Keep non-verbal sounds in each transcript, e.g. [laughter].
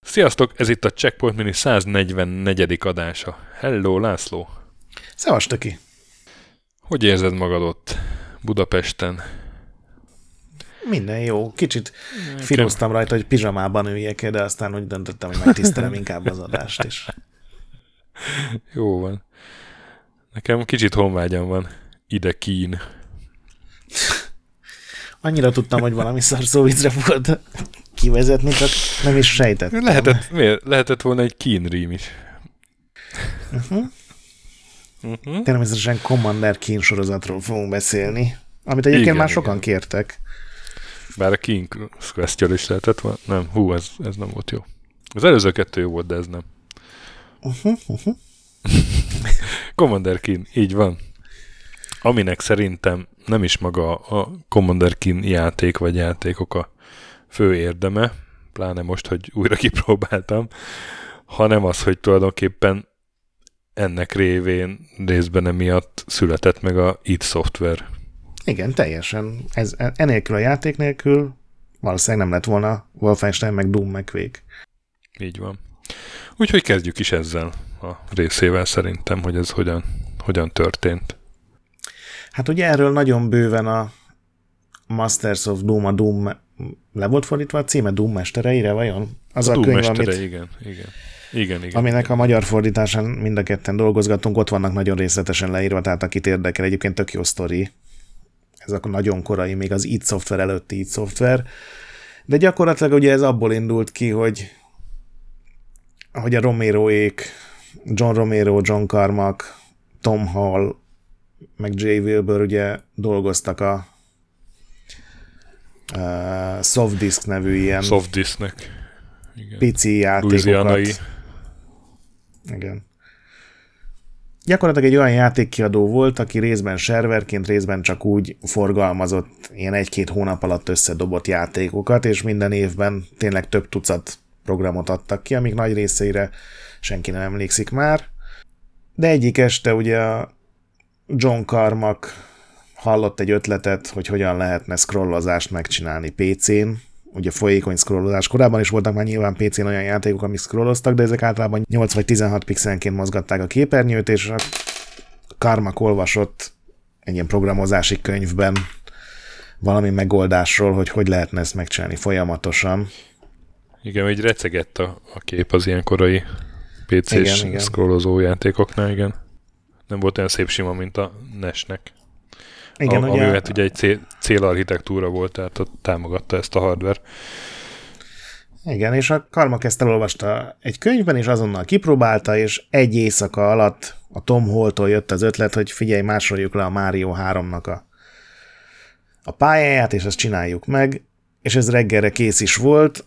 Sziasztok, ez itt a Checkpoint Mini 144. adása. Hello, László! Szevasz, Töki! Hogy érzed magad ott Budapesten? Minden jó. Kicsit filoztam rajta, hogy pizsamában üljek, de aztán úgy döntöttem, hogy megtisztelem inkább az adást is. [laughs] Jó van. Nekem kicsit honvágyam van. Ide kín. [laughs] Annyira tudtam, hogy valami szarszóvicre fogod kivezetni, csak nem is sejtettem. Lehetett, miért? Lehetett volna egy kín rím is. Uh-huh. Uh-huh. Természetesen Commander Keen sorozatról fogunk beszélni, amit egyébként igen, már sokan igen. kértek. Bár a King Question is lehetett volna. Nem, hú, ez, ez nem volt jó. Az előző kettő jó volt, de ez nem. Uh-huh, uh-huh. [laughs] Commander Keen, így van. Aminek szerintem nem is maga a Commander Keen játék vagy játékok a fő érdeme, pláne most, hogy újra kipróbáltam, hanem az, hogy tulajdonképpen ennek révén részben emiatt született meg a id Software. Igen, teljesen. Ez, enélkül a játék nélkül valószínűleg nem lett volna Wolfenstein, meg Doom, meg Quake. Így van. Úgyhogy kezdjük is ezzel a részével szerintem, hogy ez hogyan, hogyan történt. Hát ugye erről nagyon bőven a Masters of Doom, a Doom le volt fordítva a címe Doom mestereire, vajon? Az a, a könyv, mestere, amit, igen, igen. Igen, igen. Aminek a magyar fordításán mind a ketten dolgozgatunk, ott vannak nagyon részletesen leírva, tehát akit érdekel, egyébként tök jó sztori. Ez a nagyon korai, még az id Software előtti id Software. De gyakorlatilag ugye ez abból indult ki, hogy, hogy a Romeroék, John Romero, John Carmack, Tom Hall, meg Jay Wilbur ugye dolgoztak a uh, Softdisk nevű ilyen Softdisknek. Igen. pici játékokat. Igen. Gyakorlatilag egy olyan játékkiadó volt, aki részben serverként, részben csak úgy forgalmazott ilyen egy-két hónap alatt összedobott játékokat, és minden évben tényleg több tucat programot adtak ki, amik nagy részeire senki nem emlékszik már. De egyik este ugye John Carmack hallott egy ötletet, hogy hogyan lehetne scrollozást megcsinálni PC-n, ugye folyékony scrollozás. Korábban is voltak már nyilván PC-n olyan játékok, amik scrolloztak, de ezek általában 8 vagy 16 pixelenként mozgatták a képernyőt, és a Karma olvasott egy ilyen programozási könyvben valami megoldásról, hogy hogy lehetne ezt megcsinálni folyamatosan. Igen, hogy recegett a, a kép az ilyen korai PC-s scrollozó játékoknál, igen. Nem volt olyan szép sima, mint a NES-nek. Igen, a, ugye, amivel ugye egy cél, célarchitektúra volt, tehát ott támogatta ezt a hardware. Igen, és a Karma kezdte olvasta egy könyvben, és azonnal kipróbálta, és egy éjszaka alatt a Tom Holtól jött az ötlet, hogy figyelj, másoljuk le a Mario 3-nak a, a pályáját, és ezt csináljuk meg, és ez reggelre kész is volt,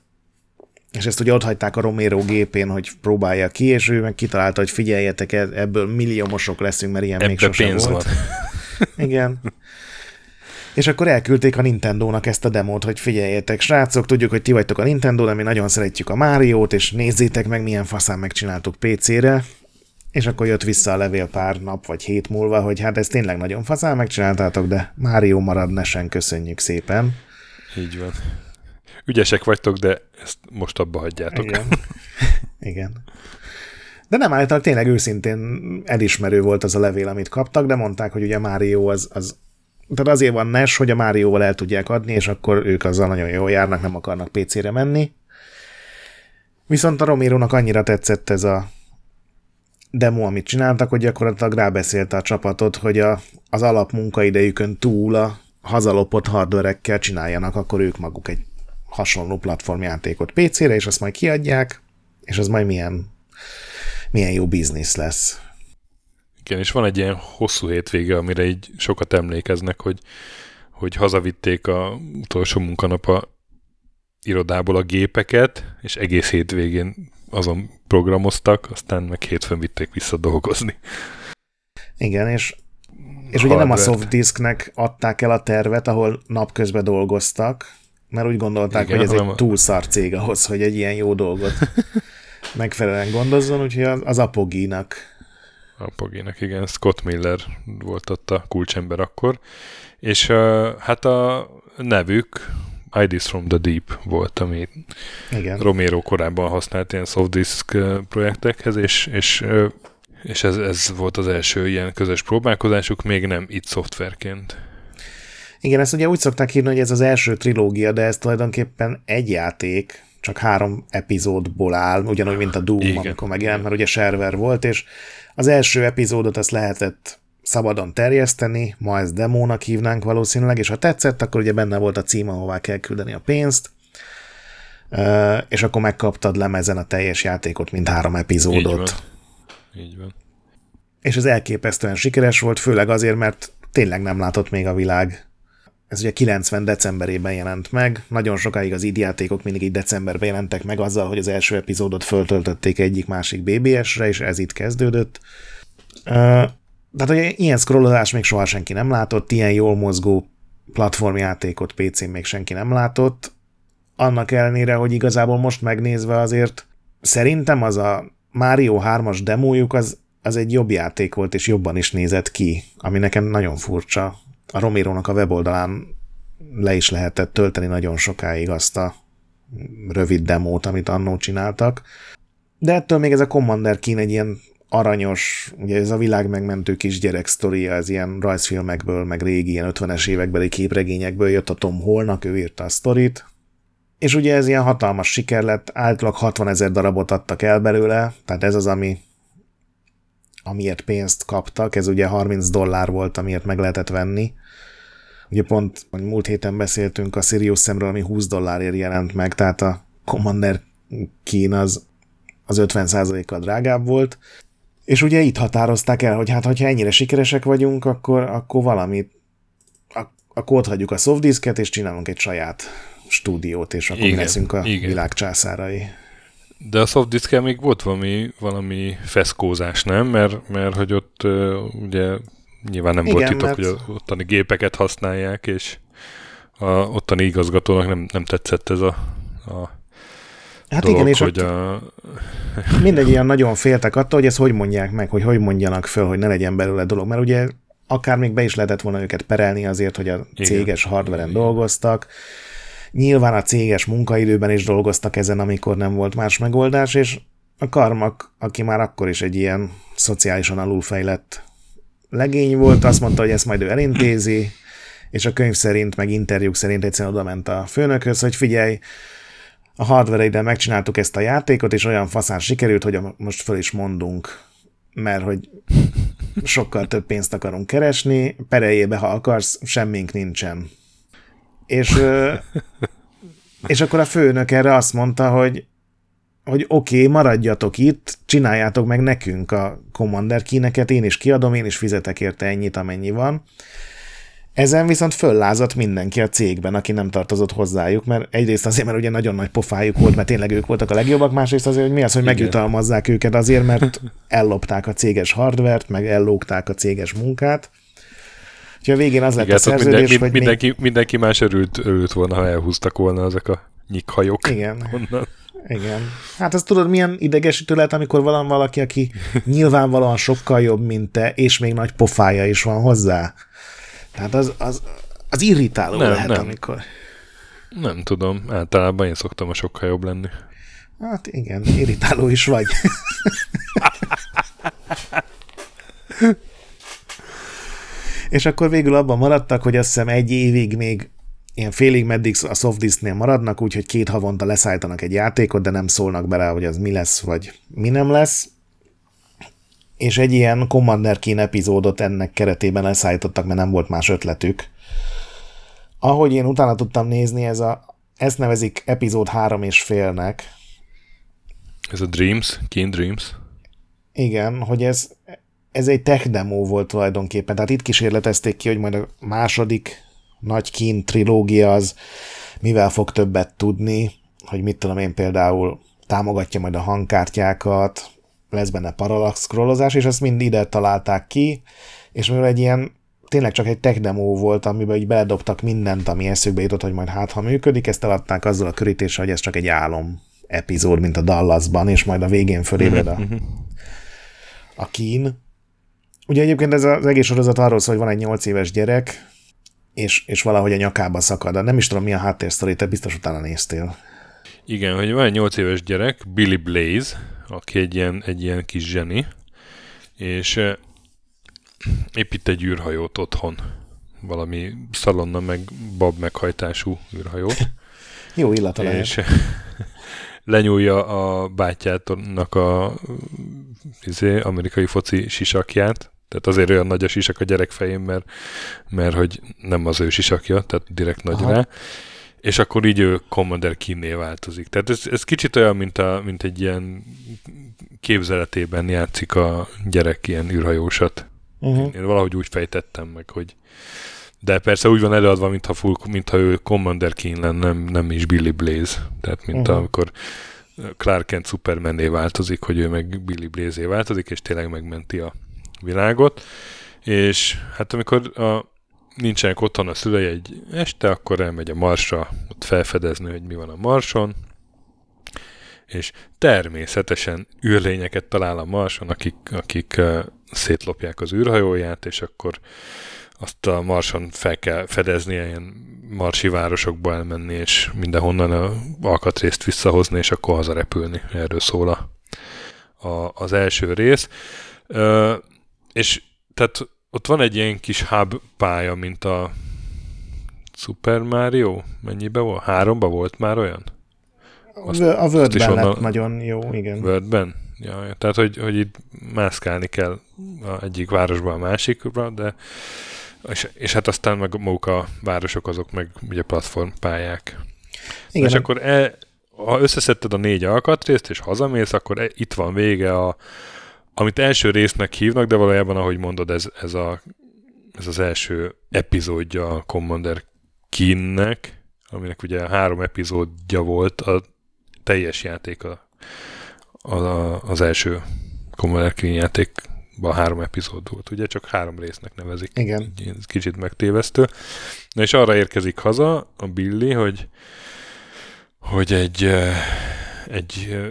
és ezt ugye ott hagyták a Romero gépén, hogy próbálja ki, és ő meg kitalálta, hogy figyeljetek, e- ebből milliómosok leszünk, mert ilyen Ebbe még sosem pénz volt. Van. [laughs] Igen. És akkor elküldték a Nintendo-nak ezt a demót, hogy figyeljetek, srácok, tudjuk, hogy ti vagytok a Nintendo, de mi nagyon szeretjük a Máriót, és nézzétek meg, milyen faszán megcsináltuk PC-re. És akkor jött vissza a levél pár nap vagy hét múlva, hogy hát ez tényleg nagyon faszán megcsináltátok, de Mário marad nesen, köszönjük szépen. Így van. Ügyesek vagytok, de ezt most abba hagyjátok. Igen. [laughs] Igen. De nem állítanak, tényleg őszintén elismerő volt az a levél, amit kaptak, de mondták, hogy ugye Mário az, az tehát azért van NES, hogy a Márióval el tudják adni, és akkor ők azzal nagyon jól járnak, nem akarnak PC-re menni. Viszont a Romero-nak annyira tetszett ez a demo, amit csináltak, hogy gyakorlatilag rábeszélte a csapatot, hogy a, az alap munkaidejükön túl a hazalopott hardverekkel csináljanak, akkor ők maguk egy hasonló platformjátékot PC-re, és azt majd kiadják, és az majd milyen milyen jó biznisz lesz. Igen, és van egy ilyen hosszú hétvége, amire így sokat emlékeznek, hogy, hogy hazavitték a utolsó munkanap a irodából a gépeket, és egész hétvégén azon programoztak, aztán meg hétfőn vitték vissza dolgozni. Igen, és, és ugye nem a softdisknek adták el a tervet, ahol napközben dolgoztak, mert úgy gondolták, Igen, hogy ez egy túl szar cég ahhoz, hogy egy ilyen jó dolgot [laughs] megfelelően gondozzon, úgyhogy az, Apogínak Apoginak, igen. Scott Miller volt ott a kulcsember akkor. És uh, hát a nevük Ideas from the Deep volt, ami igen. Romero korábban használt ilyen soft disk projektekhez, és, és, és ez, ez volt az első ilyen közös próbálkozásuk, még nem itt szoftverként. Igen, ezt ugye úgy szokták írni, hogy ez az első trilógia, de ez tulajdonképpen egy játék, csak három epizódból áll, ugyanúgy, mint a Doom, Igen. amikor megjelent, mert ugye server volt, és az első epizódot azt lehetett szabadon terjeszteni, ma ezt demónak hívnánk valószínűleg, és ha tetszett, akkor ugye benne volt a cím, ahová kell küldeni a pénzt, és akkor megkaptad lemezen a teljes játékot, mint három epizódot. Így van. Így van. És ez elképesztően sikeres volt, főleg azért, mert tényleg nem látott még a világ ez ugye 90 decemberében jelent meg, nagyon sokáig az ID játékok mindig így decemberben jelentek meg azzal, hogy az első epizódot föltöltötték egyik-másik BBS-re, és ez itt kezdődött. Tehát ugye ilyen scrollozás még soha senki nem látott, ilyen jól mozgó platformjátékot PC-n még senki nem látott, annak ellenére, hogy igazából most megnézve azért szerintem az a Mario 3-as demójuk az, az egy jobb játék volt, és jobban is nézett ki, ami nekem nagyon furcsa a Romérónak a weboldalán le is lehetett tölteni nagyon sokáig azt a rövid demót, amit annó csináltak. De ettől még ez a Commander Keen egy ilyen aranyos, ugye ez a világ megmentő kis gyerek sztoria, ez ilyen rajzfilmekből, meg régi ilyen 50-es évekbeli képregényekből jött a Tom Holnak, ő írta a sztorit, és ugye ez ilyen hatalmas siker lett, általában 60 ezer darabot adtak el belőle, tehát ez az, ami amiért pénzt kaptak, ez ugye 30 dollár volt, amiért meg lehetett venni. Ugye pont múlt héten beszéltünk a Sirius szemről, ami 20 dollárért jelent meg, tehát a Commander kín az, az 50%-kal drágább volt, és ugye itt határozták el, hogy hát, ha ennyire sikeresek vagyunk, akkor, akkor valamit, akkor ott hagyjuk a softdisket, és csinálunk egy saját stúdiót, és akkor igen, mi leszünk a igen. világ császárai. De a soft disk még volt valami, valami feszkózás, nem? Mert, mert hogy ott ugye nyilván nem Igen, volt titok, mert... hogy ottani gépeket használják, és a ottani igazgatónak nem, nem tetszett ez a, a Hát dolog, igen, és hogy a... [laughs] mindegy ilyen nagyon féltek attól, hogy ezt hogy mondják meg, hogy hogy mondjanak föl, hogy ne legyen belőle dolog, mert ugye akár még be is lehetett volna őket perelni azért, hogy a céges igen. hardveren dolgoztak, Nyilván a céges munkaidőben is dolgoztak ezen, amikor nem volt más megoldás, és a Karmak, aki már akkor is egy ilyen szociálisan alulfejlett legény volt, azt mondta, hogy ezt majd ő elintézi, és a könyv szerint, meg interjúk szerint egyszerűen oda ment a főnökhöz, hogy figyelj, a hardware megcsináltuk ezt a játékot, és olyan faszán sikerült, hogy most föl is mondunk, mert hogy sokkal több pénzt akarunk keresni, pereljébe, ha akarsz, semmink nincsen. És, [laughs] és akkor a főnök erre azt mondta, hogy hogy oké, okay, maradjatok itt, csináljátok meg nekünk a Commander kíneket, én is kiadom, én is fizetek érte ennyit, amennyi van. Ezen viszont föllázadt mindenki a cégben, aki nem tartozott hozzájuk, mert egyrészt azért, mert ugye nagyon nagy pofájuk volt, mert tényleg ők voltak a legjobbak, másrészt azért, hogy mi az, hogy megjutalmazzák őket azért, mert ellopták a céges hardvert, meg ellógták a céges munkát. Úgyhogy a végén az lett Igen, a szerződés, minden, hogy mindenki, még... mindenki más örült, örült volna, ha elhúztak volna ezek a nyikhajok. Igen. [laughs] Onnan. Igen. Hát ez tudod, milyen idegesítő lehet, amikor van valaki, aki nyilvánvalóan sokkal jobb, mint te, és még nagy pofája is van hozzá. Tehát az, az, az irritáló nem, lehet, nem. amikor... Nem tudom, általában én szoktam a sokkal jobb lenni. Hát igen, irritáló is vagy. [laughs] És akkor végül abban maradtak, hogy azt hiszem egy évig még ilyen félig meddig a softdisknél maradnak, úgyhogy két havonta leszállítanak egy játékot, de nem szólnak bele, hogy az mi lesz, vagy mi nem lesz. És egy ilyen Commander Keen epizódot ennek keretében leszállítottak, mert nem volt más ötletük. Ahogy én utána tudtam nézni, ez a, ezt nevezik epizód három és félnek. Ez a Dreams, Keen Dreams. Igen, hogy ez ez egy tech demo volt tulajdonképpen, tehát itt kísérletezték ki, hogy majd a második nagy kín trilógia az mivel fog többet tudni, hogy mit tudom én például támogatja majd a hangkártyákat, lesz benne parallax scrollozás, és azt mind ide találták ki, és mivel egy ilyen tényleg csak egy tech demo volt, amiben így beledobtak mindent, ami eszükbe jutott, hogy majd hát ha működik, ezt eladták azzal a körítéssel, hogy ez csak egy álom epizód, mint a Dallasban, és majd a végén fölébred a, mhm. a kín, Ugye egyébként ez az egész sorozat arról szól, hogy van egy 8 éves gyerek, és, és valahogy a nyakába szakad. Nem is tudom, mi a háttérsztori, te biztos utána néztél. Igen, hogy van egy 8 éves gyerek, Billy Blaze, aki egy ilyen, egy ilyen kis zseni, és épít egy űrhajót otthon. Valami szalonna meg bab meghajtású űrhajót. [laughs] Jó illata és [laughs] lenyúlja a bátyának a izé, amerikai foci sisakját, tehát azért olyan nagy a sisak a gyerek fején, mert, mert hogy nem az ő sisakja, tehát direkt nagy Aha. rá. És akkor így ő Commander Kinné változik. Tehát ez, ez kicsit olyan, mint, a, mint egy ilyen képzeletében játszik a gyerek ilyen űrhajósat. Uh-huh. Én valahogy úgy fejtettem meg, hogy de persze úgy van előadva, mintha, full, mintha ő Commander Keen lenne, nem, nem is Billy Blaze. Tehát mint uh-huh. amikor Clark Kent Supermané változik, hogy ő meg Billy Blaze változik, és tényleg megmenti a világot. És hát amikor a, nincsenek otthon a szülei egy este, akkor elmegy a Marsra, ott felfedezni, hogy mi van a Marson, és természetesen űrlényeket talál a Marson, akik, akik szétlopják az űrhajóját, és akkor azt a Marson fel kell fedezni, ilyen marsi városokba elmenni, és mindenhonnan a alkatrészt visszahozni, és akkor hazarepülni. Erről szól a, a, az első rész. És tehát ott van egy ilyen kis hub pálya, mint a Super Mario? Mennyibe volt? Háromba volt már olyan? Azt, a Wordben onnan... lett nagyon jó, igen. Wordben? Ja, tehát, hogy, hogy itt mászkálni kell a egyik városba a másikra, de és, és hát aztán meg maguk a városok azok meg ugye platformpályák. Igen. És akkor e, ha összeszedted a négy alkatrészt, és hazamész, akkor e, itt van vége a, amit első résznek hívnak, de valójában, ahogy mondod, ez, ez, a, ez az első epizódja a Commander Kinnek, aminek ugye három epizódja volt, a teljes játék a, a, az első Commander Kin játékban három epizód volt, ugye csak három résznek nevezik. Igen. Ez kicsit megtévesztő. Na és arra érkezik haza a Billy, hogy hogy egy, egy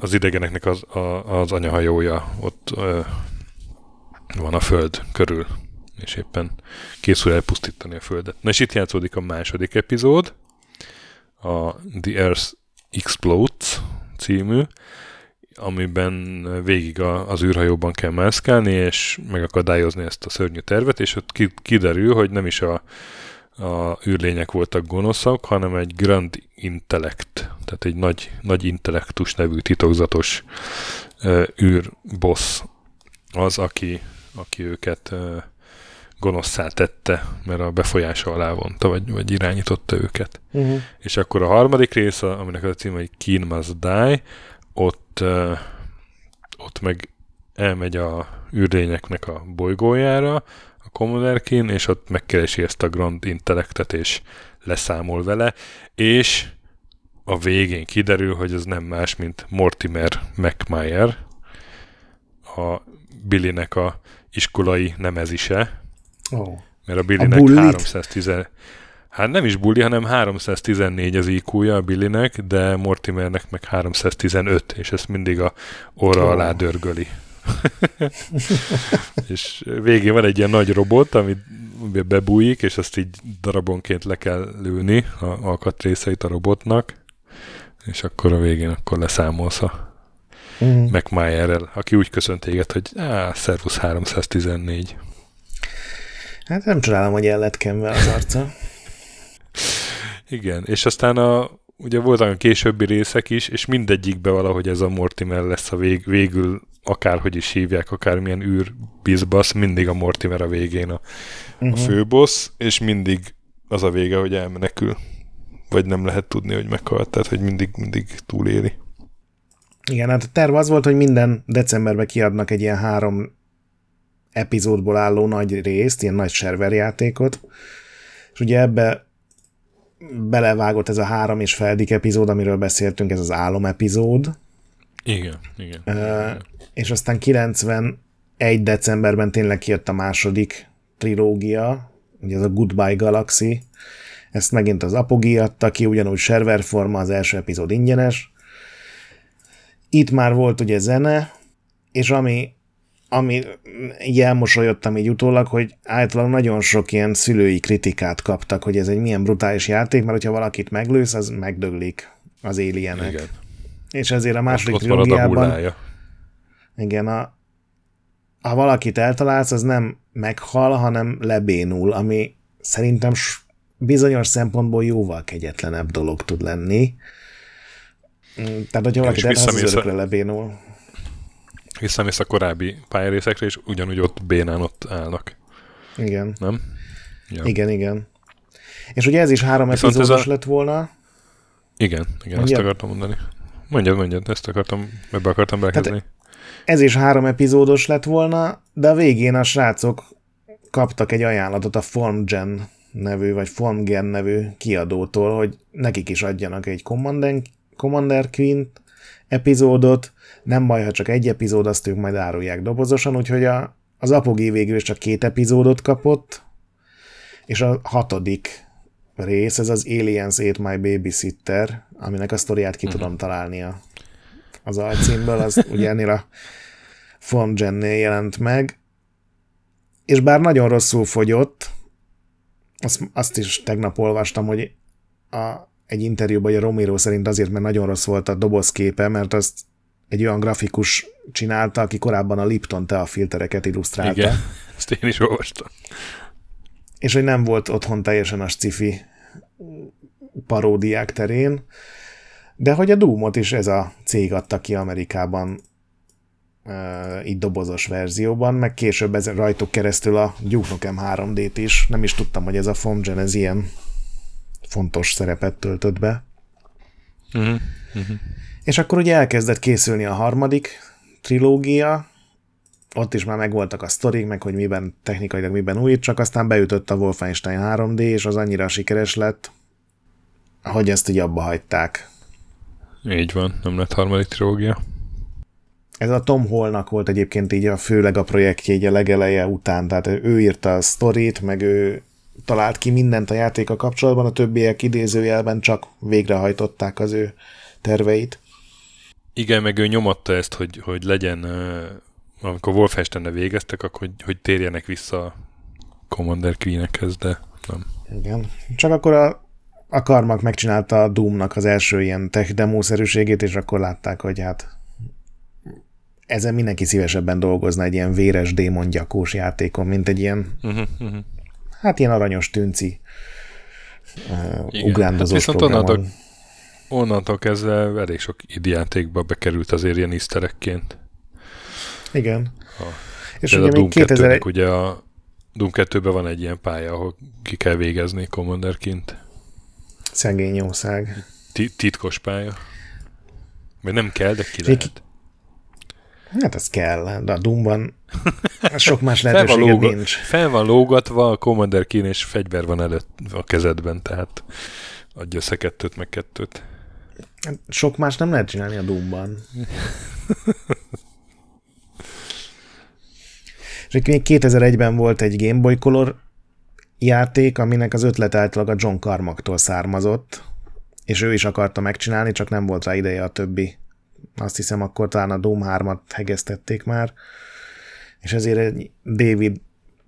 az idegeneknek az, a, az anyahajója ott ö, van a föld körül, és éppen készül elpusztítani a földet. Na és itt játszódik a második epizód, a The Earth Explodes című, amiben végig a, az űrhajóban kell mászkálni, és megakadályozni ezt a szörnyű tervet, és ott kiderül, hogy nem is a a űrlények voltak gonoszak, hanem egy Grand Intellect, tehát egy nagy, nagy intellektus nevű titokzatos uh, űrboss az, aki, aki őket uh, gonoszszá tette, mert a befolyása alá vonta, vagy, vagy irányította őket. Uh-huh. És akkor a harmadik rész, aminek a címe, hogy Keen Must Die, ott, uh, ott meg elmegy a űrlényeknek a bolygójára, Commonerkin, és ott megkeresi ezt a Grand Intellectet, és leszámol vele, és a végén kiderül, hogy ez nem más, mint Mortimer McMyer, a Billynek a iskolai nemezise, oh. mert a Billynek a 310 Hát nem is bulli, hanem 314 az IQ-ja a Billynek, de Mortimernek meg 315, és ezt mindig a orra oh. alá dörgöli. [laughs] és végén van egy ilyen nagy robot, amit bebújik, és azt így darabonként le kell lőni a alkatrészeit a robotnak, és akkor a végén akkor leszámolsz a mm. McMyerrel, aki úgy köszönt téged, hogy á, Servus 314. Hát nem csodálom, hogy el lett kenve az arca. Igen, és aztán a, ugye voltak a későbbi részek is, és mindegyikben valahogy ez a Mortimer lesz a vég, végül akárhogy is hívják, akármilyen űr bizbasz, mindig a Mortimer a végén a, uh-huh. a mhm. főbossz, és mindig az a vége, hogy elmenekül. Vagy nem lehet tudni, hogy meghalt, tehát hogy mindig, mindig túléli. Igen, hát a terv az volt, hogy minden decemberben kiadnak egy ilyen három epizódból álló nagy részt, ilyen nagy serverjátékot, és ugye ebbe belevágott ez a három és feldik epizód, amiről beszéltünk, ez az álom epizód. Igen, igen. Uh, igen. És aztán 91 decemberben tényleg kijött a második trilógia, ugye ez a Goodbye Galaxy, ezt megint az Apogee adta ki, ugyanúgy serverforma, az első epizód ingyenes. Itt már volt ugye zene, és ami ami így elmosolyodtam így utólag, hogy általában nagyon sok ilyen szülői kritikát kaptak, hogy ez egy milyen brutális játék, mert hogyha valakit meglősz, az megdöglik az éljenek. Igen. És ezért a második ott, ott trilógiában... A igen, a, ha valakit eltalálsz, az nem meghal, hanem lebénul, ami szerintem bizonyos szempontból jóval kegyetlenebb dolog tud lenni. Mm, tehát, hogyha valaki eltalálsz, az örökre lebénul. Visszamész a korábbi pályarészekre, és ugyanúgy ott bénán ott állnak. Igen. Nem? Ja. Igen, igen. És ugye ez is három Viszont epizódos a... lett volna. Igen, igen, Mondjad? ezt akartam mondani. Mondjad, mondjad, ezt akartam, ebbe akartam bekezdeni. ez is három epizódos lett volna, de a végén a srácok kaptak egy ajánlatot a FormGen nevű, vagy FormGen nevű kiadótól, hogy nekik is adjanak egy Commander, Commander Queen epizódot, nem baj, ha csak egy epizód, azt ők majd árulják dobozosan, úgyhogy a, az Apogee végül is csak két epizódot kapott, és a hatodik rész, ez az Aliens Ate My Babysitter, aminek a sztoriát ki uh-huh. tudom találni a, az alcímből, az ugye ennél a Fongennél jelent meg, és bár nagyon rosszul fogyott, azt, azt is tegnap olvastam, hogy a, egy interjúban, hogy a Romero szerint azért, mert nagyon rossz volt a dobozképe, mert azt egy olyan grafikus csinálta, aki korábban a Lipton filtereket illusztrálta. Igen, ezt én is olvastam. És hogy nem volt otthon teljesen a sci paródiák terén, de hogy a Doomot is ez a cég adta ki Amerikában így dobozos verzióban, meg később ez rajtuk keresztül a Duke Nukem 3D-t is. Nem is tudtam, hogy ez a FomGen ez ilyen fontos szerepet töltött be. Uh-huh. Uh-huh. És akkor ugye elkezdett készülni a harmadik trilógia, ott is már megvoltak a sztorik, meg hogy miben technikailag miben új, csak aztán beütött a Wolfenstein 3D, és az annyira sikeres lett, hogy ezt így abba hagyták. Így van, nem lett harmadik trilógia. Ez a Tom Hallnak volt egyébként így a főleg a projektje így a legeleje után, tehát ő írta a sztorit, meg ő talált ki mindent a játéka kapcsolatban, a többiek idézőjelben csak végrehajtották az ő terveit. Igen, meg ő nyomatta ezt, hogy, hogy legyen, amikor Wolfenstein végeztek, akkor hogy, hogy térjenek vissza a Commander Queen-ekhez, de nem. Igen. Csak akkor a, a Karmak megcsinálta a Doom-nak az első ilyen tech demószerűségét, és akkor látták, hogy hát ezen mindenki szívesebben dolgozna egy ilyen véres démon gyakós játékon, mint egy ilyen uh-huh, uh-huh. hát ilyen aranyos tünci uh, ugrándozós hát programon onnantól kezdve elég sok időjátékba bekerült azért ilyen iszterekként. Igen. Ha. És ugye a Doom 2000... ugye a Doom 2-ben van egy ilyen pálya, ahol ki kell végezni commanderként. Szegény jószág. Titkos pálya. Mert nem kell, de ki lehet. Hát ez kell, de a Doomban [laughs] sok más lehetőséged fel nincs. Fel van lógatva, a Commander kín és fegyver van előtt a kezedben, tehát adja össze kettőt, meg kettőt. Sok más nem lehet csinálni a Doomban. És még 2001-ben volt egy Game Boy Color játék, aminek az ötlet általában a John Carmacktól származott, és ő is akarta megcsinálni, csak nem volt rá ideje a többi. Azt hiszem, akkor talán a Doom 3-at hegesztették már, és ezért egy David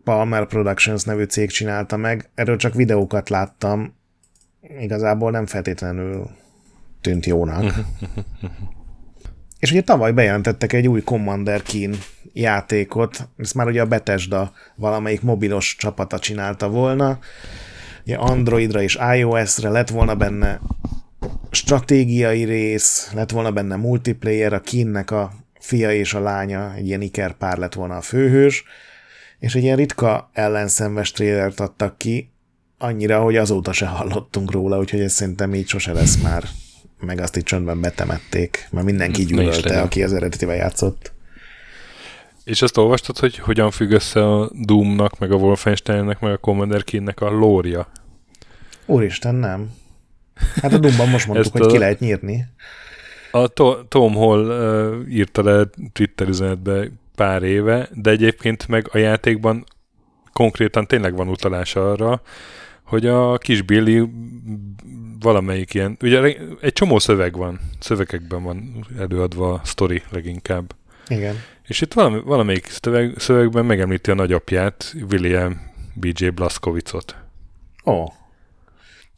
Palmer Productions nevű cég csinálta meg. Erről csak videókat láttam, igazából nem feltétlenül tűnt jónak. És ugye tavaly bejelentettek egy új Commander Keen játékot, ezt már ugye a Bethesda valamelyik mobilos csapata csinálta volna, ugye Androidra és iOS-re lett volna benne stratégiai rész, lett volna benne multiplayer, a Keennek a fia és a lánya, egy ilyen ikerpár lett volna a főhős, és egy ilyen ritka ellenszenves trélert adtak ki, annyira, hogy azóta se hallottunk róla, úgyhogy ez szerintem így sose lesz már meg azt így csöndben betemették, mert mindenki gyűlölte, aki az eredetivel játszott. És azt olvastad, hogy hogyan függ össze a Doomnak, meg a Wolfensteinnek, meg a Commander Keennek a lória? Úristen, nem. Hát a Doomban most mondtuk, hogy a... ki lehet nyírni. A to- Tom Hall uh, írta le Twitter üzenetbe pár éve, de egyébként meg a játékban konkrétan tényleg van utalás arra, hogy a kis Billy valamelyik ilyen, ugye egy csomó szöveg van, szövegekben van előadva a sztori leginkább. Igen. És itt valami, valamelyik szöveg, szövegben megemlíti a nagyapját, William B.J. Blaskovicot. Ó. Oh.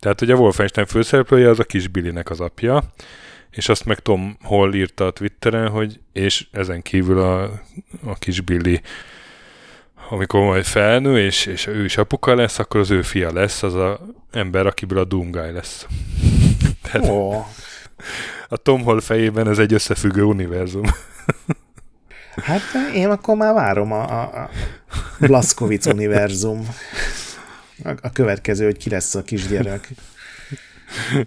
Tehát, hogy a Wolfenstein főszereplője az a kis Billynek az apja, és azt meg Tom Hall írta a Twitteren, hogy és ezen kívül a, a kis Billy amikor majd felnő, és, és ő is apuka lesz, akkor az ő fia lesz, az a ember, akiből a Doom Guy lesz. [laughs] Tehát oh. A Tom Hall fejében ez egy összefüggő univerzum. [laughs] Hát én akkor már várom a, a, Blaszkovic univerzum. A, a következő, hogy ki lesz a kisgyerek.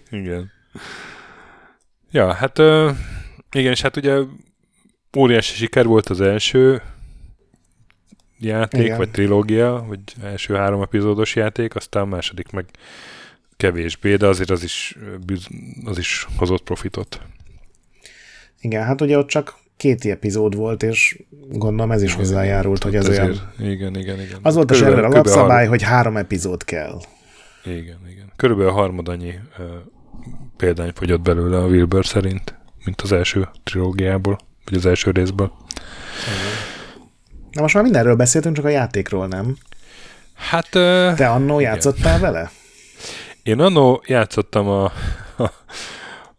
Igen. Ja, hát igen, és hát ugye óriási siker volt az első játék, igen. vagy trilógia, vagy első három epizódos játék, aztán a második meg kevésbé, de azért az is, az is hozott profitot. Igen, hát ugye ott csak két epizód volt, és gondolom ez is igen, hozzájárult, hogy az olyan... Igen, igen, igen. Az volt a server alapszabály, har... hogy három epizód kell. Igen, igen. Körülbelül a harmad annyi uh, példány fogyott belőle a Wilbur szerint, mint az első trilógiából, vagy az első részből. Na most már mindenről beszéltünk, csak a játékról nem. Hát... Te annó játszottál vele? Én annó játszottam a, a,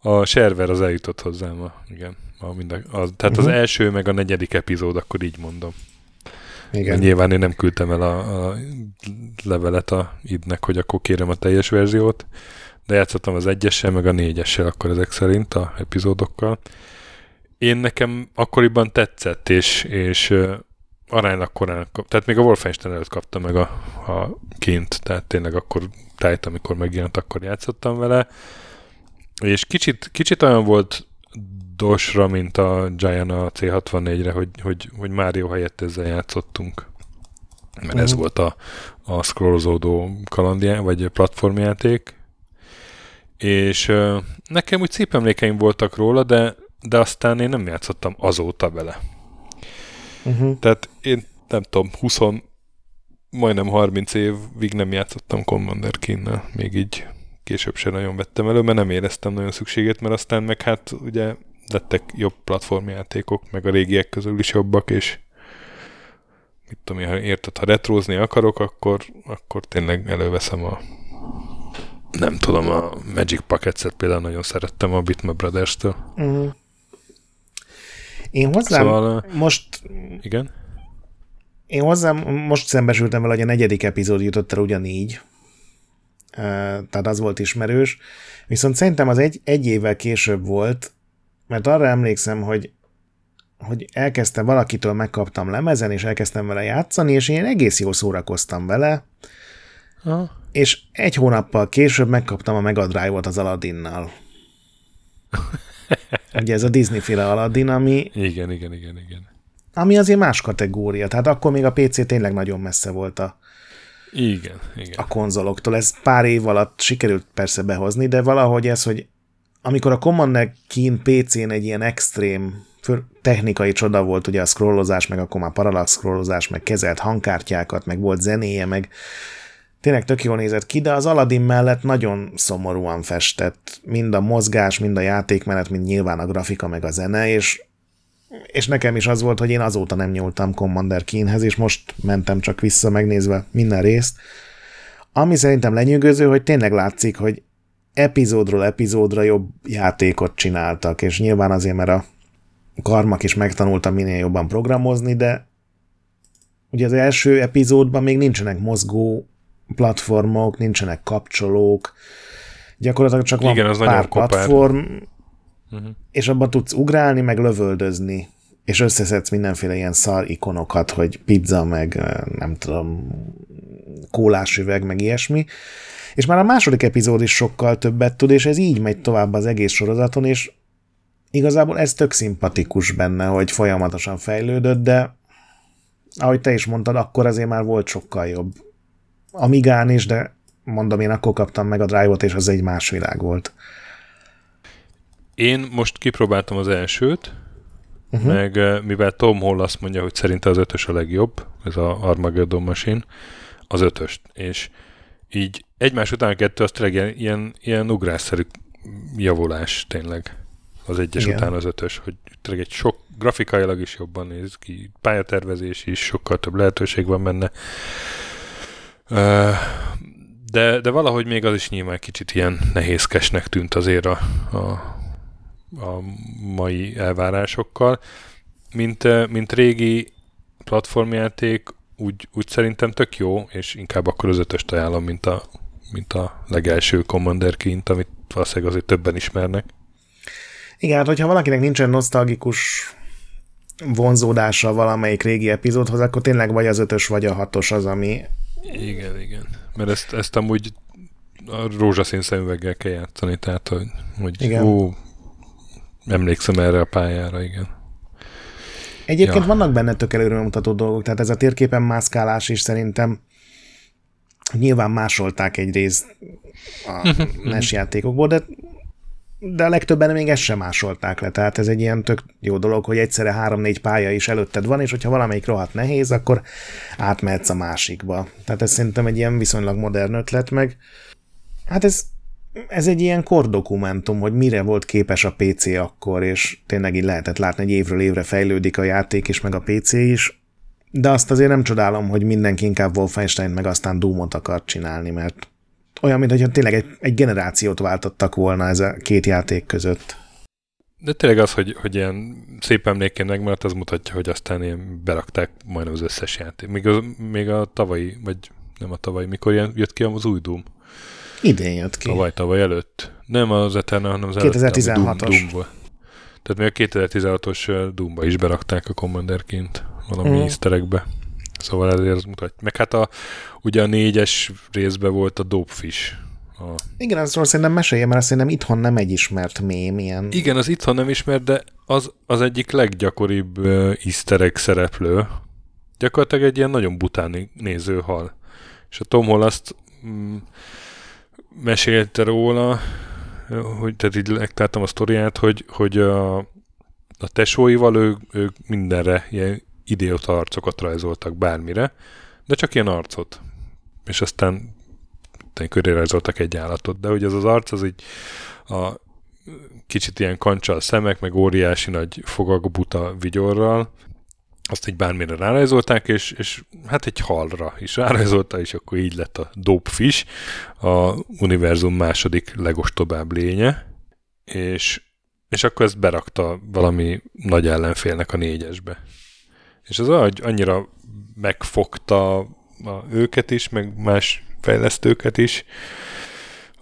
a server az eljutott hozzám, a, igen. A minden, a, tehát uh-huh. az mhm. első meg a negyedik epizód, akkor így mondom. Igen. Nyilván én nem küldtem el a, a levelet a idnek, hogy akkor kérem a teljes verziót, de játszottam az egyessel, meg a négyessel akkor ezek szerint a epizódokkal. Én nekem akkoriban tetszett, és, és aránylag korán, tehát még a Wolfenstein előtt kaptam meg a, a kint, tehát tényleg akkor tájt, amikor megjelent, akkor játszottam vele. És kicsit, kicsit olyan volt dosra, mint a Giant a C64-re, hogy, hogy, hogy Mario helyett ezzel játszottunk. Mert ez mhm. volt a, a scrollozódó kalandjá, vagy platformjáték. És uh, nekem úgy szép emlékeim voltak róla, de, de aztán én nem játszottam azóta vele. Uh-huh. Tehát én nem tudom, 20, majdnem 30 évig nem játszottam Commander Kinnel, még így később sem nagyon vettem elő, mert nem éreztem nagyon szükséget, mert aztán meg hát ugye lettek jobb platformjátékok, meg a régiek közül is jobbak, és mit tudom én, érted, ha retrózni akarok, akkor, akkor tényleg előveszem a nem tudom, a Magic Pockets-et például nagyon szerettem a Bitma Brothers-től. Uh-huh. Én hozzám szóval, most... Igen? Én hozzám most szembesültem vele, hogy a negyedik epizód jutott el ugyanígy. Tehát az volt ismerős. Viszont szerintem az egy, egy évvel később volt, mert arra emlékszem, hogy hogy elkezdtem, valakitől megkaptam lemezen, és elkezdtem vele játszani, és én egész jól szórakoztam vele. Ha. És egy hónappal később megkaptam a Mega Drive-ot az Aladinnal. [laughs] Ugye ez a Disney-féle Aladdin, ami... Igen, igen, igen, igen. Ami azért más kategória, tehát akkor még a PC tényleg nagyon messze volt a, igen, igen. a konzoloktól. Ez pár év alatt sikerült persze behozni, de valahogy ez, hogy amikor a Commander Keen PC-n egy ilyen extrém technikai csoda volt, ugye a scrollozás, meg akkor már parallax scrollozás, meg kezelt hangkártyákat, meg volt zenéje, meg tényleg tök jól nézett ki, de az Aladdin mellett nagyon szomorúan festett. Mind a mozgás, mind a játékmenet, mind nyilván a grafika, meg a zene, és, és nekem is az volt, hogy én azóta nem nyúltam Commander Keenhez, és most mentem csak vissza megnézve minden részt. Ami szerintem lenyűgöző, hogy tényleg látszik, hogy epizódról epizódra jobb játékot csináltak, és nyilván azért, mert a karmak is megtanultam minél jobban programozni, de ugye az első epizódban még nincsenek mozgó platformok, nincsenek kapcsolók, gyakorlatilag csak van Igen, az pár platform, uh-huh. és abban tudsz ugrálni, meg lövöldözni, és összeszedsz mindenféle ilyen szar ikonokat, hogy pizza, meg nem tudom, kólás üveg, meg ilyesmi, és már a második epizód is sokkal többet tud, és ez így megy tovább az egész sorozaton, és igazából ez tök szimpatikus benne, hogy folyamatosan fejlődött, de ahogy te is mondtad, akkor azért már volt sokkal jobb. Amigán is, de mondom, én akkor kaptam meg a Drive-ot, és az egy más világ volt. Én most kipróbáltam az elsőt, uh-huh. meg eh, mivel Tom Hall azt mondja, hogy szerinte az ötös a legjobb, ez a Armageddon Machine, az ötöst, és így egymás után a kettő az tényleg ilyen, ilyen, ilyen ugrásszerű javulás tényleg az egyes Igen. után az ötös, hogy tényleg egy sok grafikailag is jobban néz ki, pályatervezés is, sokkal több lehetőség van benne. De, de valahogy még az is nyilván kicsit ilyen nehézkesnek tűnt azért a, a, a mai elvárásokkal. Mint, mint régi platformjáték, úgy, úgy szerintem tök jó, és inkább akkor az ötöst ajánlom, mint a, mint a legelső Commander kint, amit valószínűleg azért többen ismernek. Igen, hát hogyha valakinek nincsen nosztalgikus vonzódása valamelyik régi epizódhoz, akkor tényleg vagy az ötös, vagy a hatos az, ami... Igen, igen. Mert ezt, ezt amúgy a rózsaszín szemüveggel kell játszani, tehát hogy, hogy igen. ó, emlékszem erre a pályára, igen. Egyébként ja. vannak benne tök előremutató dolgok, tehát ez a térképen mászkálás is szerintem nyilván másolták egy részt a [laughs] NES játékokból, de de a legtöbben még ezt sem másolták le, tehát ez egy ilyen tök jó dolog, hogy egyszerre három-négy pálya is előtted van, és hogyha valamelyik rohadt nehéz, akkor átmehetsz a másikba. Tehát ez szerintem egy ilyen viszonylag modern ötlet, meg. Hát ez, ez egy ilyen kordokumentum, hogy mire volt képes a PC akkor, és tényleg így lehetett látni, hogy évről évre fejlődik a játék és meg a PC is, de azt azért nem csodálom, hogy mindenki inkább Wolfenstein meg aztán Doomot akar csinálni, mert olyan, mintha tényleg egy, egy generációt váltottak volna ez a két játék között. De tényleg az, hogy, hogy ilyen szép emlékén megmaradt, az mutatja, hogy aztán ilyen berakták majdnem az összes játék. Még a, még a tavalyi, vagy nem a tavalyi, mikor ilyen jött ki az új Doom? Idén jött ki. Tavaly, tavaly előtt. Nem az Eternal, hanem az 2016-os. Doom, Tehát még a 2016-os Doomba is berakták a Commanderként valami mm. easter Szóval ezért az mutatja. Meg hát a, ugye a négyes részben volt a Dopefish. A... Igen, azról szerintem mesélje, mert szerintem itthon nem egy ismert mém ilyen. Igen, az itthon nem ismert, de az, az egyik leggyakoribb uh, easter egg szereplő. Gyakorlatilag egy ilyen nagyon bután néző hal. És a Tom Hall azt mm, mesélte róla, hogy tehát így legtáltam a sztoriát, hogy, hogy a, a tesóival ő, ők mindenre ilyen idióta arcokat rajzoltak bármire, de csak ilyen arcot. És aztán köré rajzoltak egy állatot, de hogy ez az arc, az így a kicsit ilyen kancsal szemek, meg óriási nagy fogak buta vigyorral, azt így bármire rárajzolták, és, és hát egy halra is rárajzolta, és akkor így lett a Dopefish, a univerzum második legostobább lénye, és, és akkor ezt berakta valami nagy ellenfélnek a négyesbe. És az annyira megfogta őket is, meg más fejlesztőket is,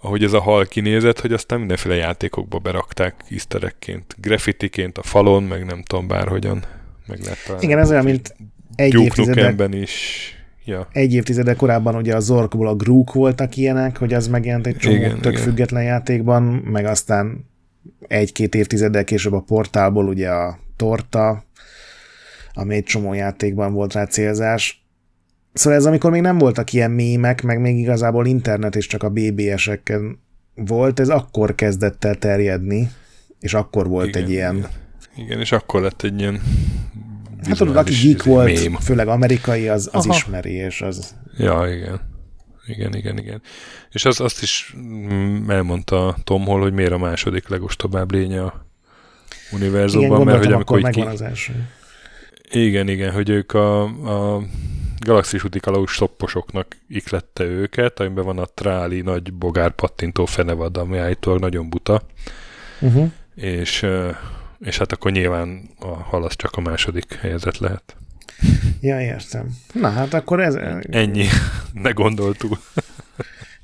ahogy ez a hal kinézett, hogy aztán mindenféle játékokba berakták iszterekként, graffitiként a falon, meg nem tudom, bárhogyan meg lehet Igen, ez olyan, mint egy évtizedek, is. Ja. Egy évtizede korábban ugye a Zorkból a Grook voltak ilyenek, hogy az megjelent egy csomó igen, tök igen. független játékban, meg aztán egy-két évtizeddel később a portálból ugye a Torta, ami egy csomó játékban volt rá célzás. Szóval ez amikor még nem voltak ilyen mémek, meg még igazából internet és csak a BBS-eken volt, ez akkor kezdett el terjedni, és akkor volt igen, egy ilyen... Igen. igen, és akkor lett egy ilyen Hát tudod, aki geek volt, mém. főleg amerikai, az, az ismeri, és az... Ja, igen. Igen, igen, igen. És az, azt is mm, elmondta Tom Hall, hogy miért a második legostobább lénye a univerzumban, igen, mert hogy amikor megvan ki... az első. Igen, igen, hogy ők a, a galaxis úti kalauz stopposoknak iklette őket, amiben van a tráli nagy bogár pattintó fenevad, ami állítólag nagyon buta. Uh-huh. És, és hát akkor nyilván a halasz csak a második helyzet lehet. Ja, értem. Na hát akkor ez... Ennyi. [laughs] Ne gondoltuk.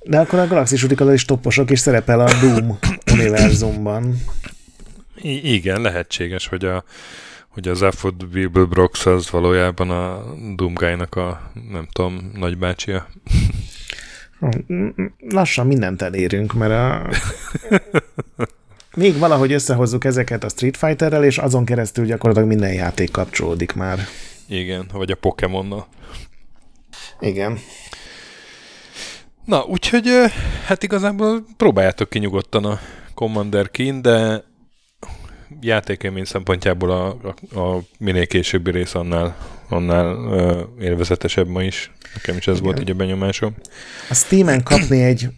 De akkor a galaxis úti kalauz stopposok is szerepel a Doom univerzumban. I- igen, lehetséges, hogy a hogy az Afford Brox az valójában a Doomguy-nak a, nem tudom, nagybácsia. Lassan mindent elérünk, mert a... még valahogy összehozzuk ezeket a Street Fighterrel, és azon keresztül gyakorlatilag minden játék kapcsolódik már. Igen, vagy a Pokémonnal. Igen. Na, úgyhogy hát igazából próbáljátok ki nyugodtan a Commander Keen, de játékélmény szempontjából a, a, a minél későbbi rész annál, annál uh, élvezetesebb ma is. Nekem is ez Igen. volt így a benyomásom. A Steam-en kapni egy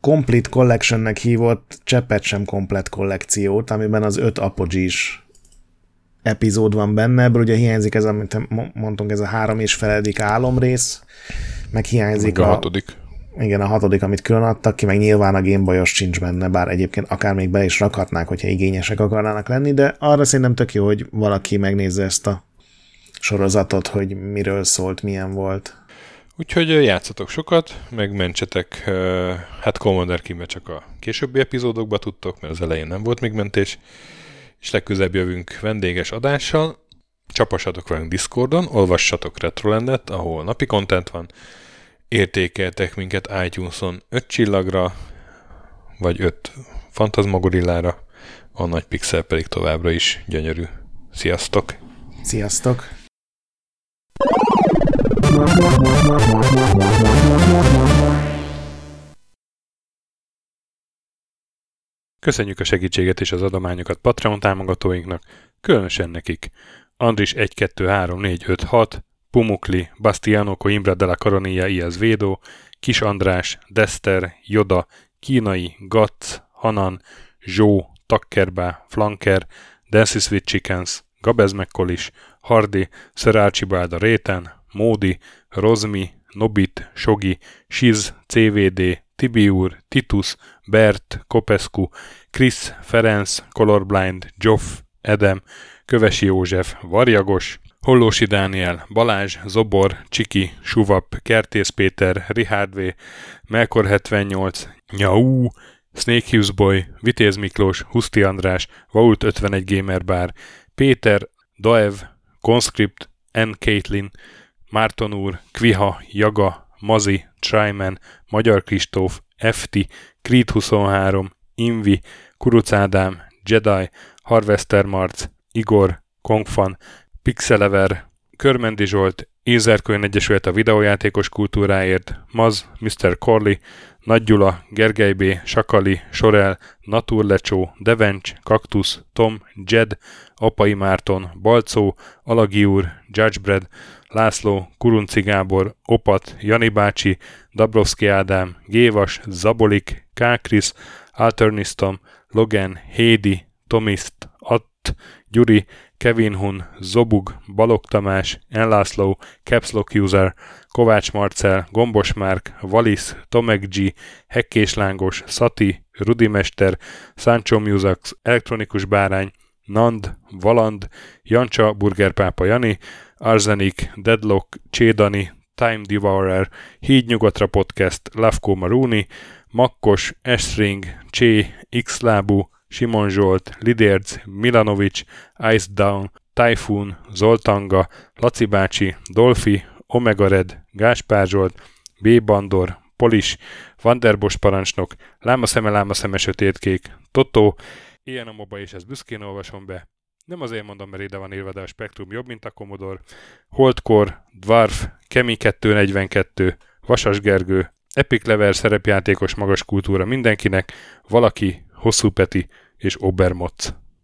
Complete Collectionnek hívott cseppet sem komplet kollekciót, amiben az öt apogis epizód van benne, ebből ugye hiányzik ez, amit mondtunk, ez a három és feledik álomrész, meg hiányzik meg a, a hatodik. Igen, a hatodik, amit külön adtak ki, meg nyilván a Gameboyos sincs benne, bár egyébként akár még be is rakhatnák, hogyha igényesek akarnának lenni, de arra szerintem tök jó, hogy valaki megnézze ezt a sorozatot, hogy miről szólt, milyen volt. Úgyhogy játszatok sokat, meg mentsetek, hát Commander Kimbe csak a későbbi epizódokba tudtok, mert az elején nem volt még mentés, és legközelebb jövünk vendéges adással, csapassatok velünk Discordon, olvassatok Retrolandet, ahol napi content van, értékeltek minket iTunes-on 5 csillagra, vagy 5 fantasmagorillára, a nagy pixel pedig továbbra is gyönyörű. Sziasztok! Sziasztok! Köszönjük a segítséget és az adományokat Patreon támogatóinknak, különösen nekik. Andris 1, 2, 3, 4, 5, 6, Pumukli, Bastiano Coimbra de la Coronilla Iaz Védó, Kis András, Dester, Joda, Kínai, Gatz, Hanan, Zsó, Takkerbá, Flanker, Dancy Sweet Chickens, Gabez Mekkolis, Hardy, Sir Archibald a Réten, Módi, Rozmi, Nobit, Sogi, Siz, CVD, Tibiur, Titus, Bert, Kopescu, Chris, Ferenc, Colorblind, Joff, Edem, Kövesi József, Varjagos, Hollósi Dániel, Balázs, Zobor, Csiki, Suvap, Kertész Péter, Richard V, Melkor 78, Nyau, Snake Hughes Boy, Vitéz Miklós, Huszti András, Vault 51 Gamer Bar, Péter, Daev, Conscript, N. Caitlin, Márton úr, Kviha, Jaga, Mazi, Tryman, Magyar Kristóf, FT, Creed 23, Invi, Kuruc Ádám, Jedi, Harvester Marc, Igor, Kongfan, Pixelever, Körmendi Zsolt, Ézerkönyv Egyesület a videójátékos kultúráért, Maz, Mr. Corley, Nagy Gyula, Gergely B., Sakali, Sorel, Naturlecsó, Devencs, Kaktusz, Tom, Jed, Apai Márton, Balcó, Alagi úr, Judgebred, László, Kurunci Gábor, Opat, Jani bácsi, Dabrowski Ádám, Gévas, Zabolik, Kákris, Alternisztom, Logan, Hédi, Tomiszt, Att, Gyuri, Kevin Hun, Zobug, Balog Tamás, Enlászló, Capslock User, Kovács Marcel, Gombos Márk, Valisz, Tomek G, Hekkés Lángos, Szati, Rudimester, Sancho Musax, Elektronikus Bárány, Nand, Valand, Jancsa, Burgerpápa Jani, Arzenik, Deadlock, Csédani, Time Devourer, Híd Nyugatra Podcast, Lavko Maruni, Makkos, Estring, Csé, Xlábú, Simon Zsolt, Lidérc, Milanovic, Ice Down, Typhoon, Zoltanga, Laci bácsi, Dolfi, Omega Red, Gáspár Zsolt, B. Bandor, Polis, Vanderbos parancsnok, Láma szeme, láma szeme sötétkék, Totó, ilyen a moba és ezt büszkén olvasom be. Nem azért mondom, mert ide van írva, de a spektrum jobb, mint a Commodore. Holdkor, Dwarf, Kemi 242, Vasas Gergő, Epic Level szerepjátékos magas kultúra mindenkinek, valaki, Hosszú Peti és Obermotz.